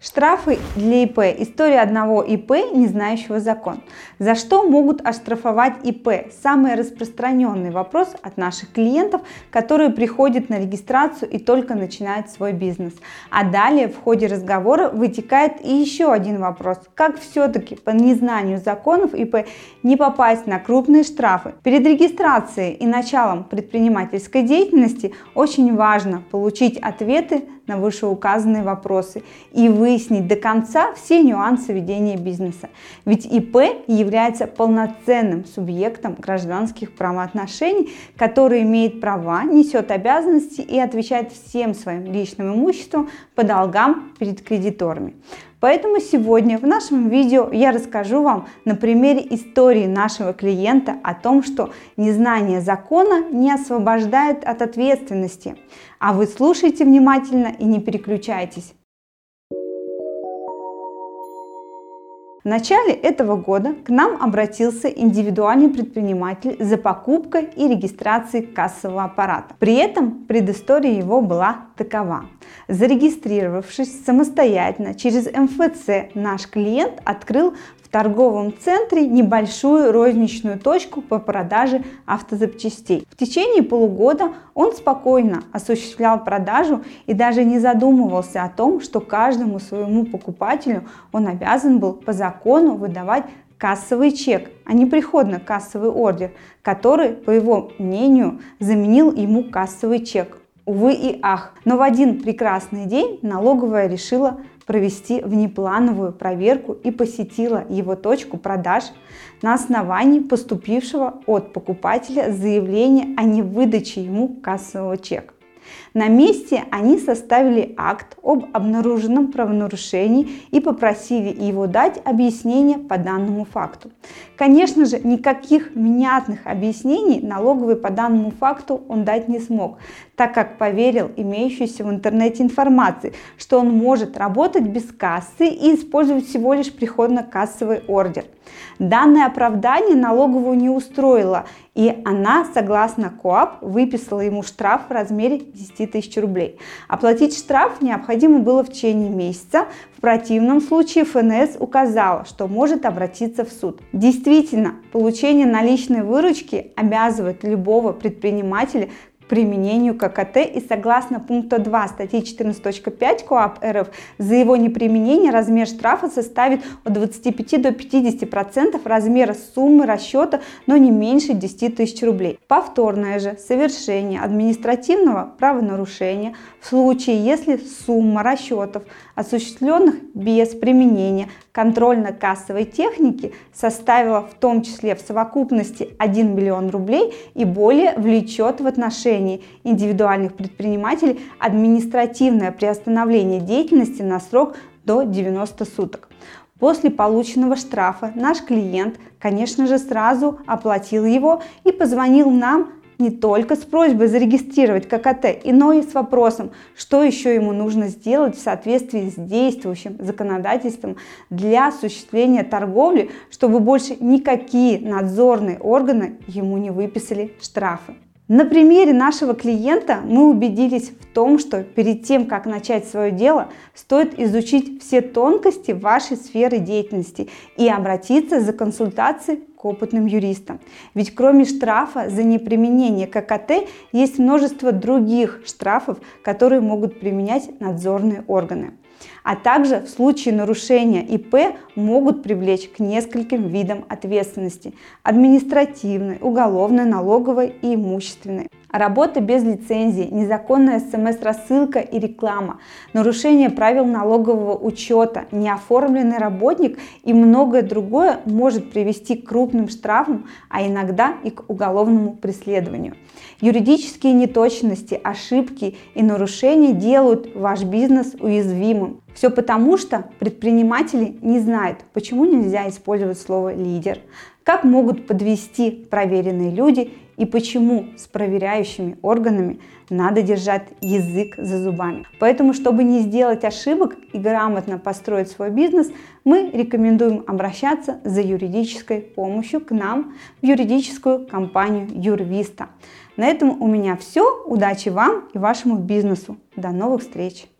Штрафы для ИП. История одного ИП, не знающего закон. За что могут оштрафовать ИП? Самый распространенный вопрос от наших клиентов, которые приходят на регистрацию и только начинают свой бизнес. А далее в ходе разговора вытекает и еще один вопрос. Как все-таки по незнанию законов ИП не попасть на крупные штрафы? Перед регистрацией и началом предпринимательской деятельности очень важно получить ответы на вышеуказанные вопросы и выяснить до конца все нюансы ведения бизнеса. Ведь ИП является полноценным субъектом гражданских правоотношений, который имеет права, несет обязанности и отвечает всем своим личным имуществом по долгам перед кредиторами. Поэтому сегодня в нашем видео я расскажу вам на примере истории нашего клиента о том, что незнание закона не освобождает от ответственности. А вы слушайте внимательно и не переключайтесь. В начале этого года к нам обратился индивидуальный предприниматель за покупкой и регистрацией кассового аппарата. При этом предыстория его была такова. Зарегистрировавшись самостоятельно через МФЦ, наш клиент открыл торговом центре небольшую розничную точку по продаже автозапчастей. В течение полугода он спокойно осуществлял продажу и даже не задумывался о том, что каждому своему покупателю он обязан был по закону выдавать кассовый чек, а не приходно-кассовый ордер, который, по его мнению, заменил ему кассовый чек. Увы и ах. Но в один прекрасный день налоговая решила провести внеплановую проверку и посетила его точку продаж на основании поступившего от покупателя заявления о невыдаче ему кассового чека. На месте они составили акт об обнаруженном правонарушении и попросили его дать объяснение по данному факту. Конечно же, никаких внятных объяснений налоговый по данному факту он дать не смог, так как поверил имеющейся в интернете информации, что он может работать без кассы и использовать всего лишь приходно-кассовый ордер. Данное оправдание налоговую не устроило, и она, согласно КОАП, выписала ему штраф в размере 10 тысяч рублей. Оплатить штраф необходимо было в течение месяца, в противном случае ФНС указала, что может обратиться в суд. Действительно, получение наличной выручки обязывает любого предпринимателя применению ККТ и согласно пункта 2 статьи 14.5 КОАП РФ за его неприменение размер штрафа составит от 25 до 50% размера суммы расчета, но не меньше 10 тысяч рублей. Повторное же совершение административного правонарушения в случае, если сумма расчетов, осуществленных без применения контрольно-кассовой техники, составила в том числе в совокупности 1 миллион рублей и более, влечет в отношении индивидуальных предпринимателей административное приостановление деятельности на срок до 90 суток. После полученного штрафа наш клиент, конечно же, сразу оплатил его и позвонил нам не только с просьбой зарегистрировать ККТ, но и с вопросом, что еще ему нужно сделать в соответствии с действующим законодательством для осуществления торговли, чтобы больше никакие надзорные органы ему не выписали штрафы. На примере нашего клиента мы убедились в том, что перед тем, как начать свое дело, стоит изучить все тонкости вашей сферы деятельности и обратиться за консультацией к опытным юристам. Ведь кроме штрафа за неприменение ККТ есть множество других штрафов, которые могут применять надзорные органы а также в случае нарушения ИП могут привлечь к нескольким видам ответственности – административной, уголовной, налоговой и имущественной. Работа без лицензии, незаконная смс-рассылка и реклама, нарушение правил налогового учета, неоформленный работник и многое другое может привести к крупным штрафам, а иногда и к уголовному преследованию. Юридические неточности, ошибки и нарушения делают ваш бизнес уязвимым. Все потому, что предприниматели не знают, почему нельзя использовать слово «лидер», как могут подвести проверенные люди и почему с проверяющими органами надо держать язык за зубами. Поэтому, чтобы не сделать ошибок и грамотно построить свой бизнес, мы рекомендуем обращаться за юридической помощью к нам в юридическую компанию Юрвиста. На этом у меня все. Удачи вам и вашему бизнесу. До новых встреч!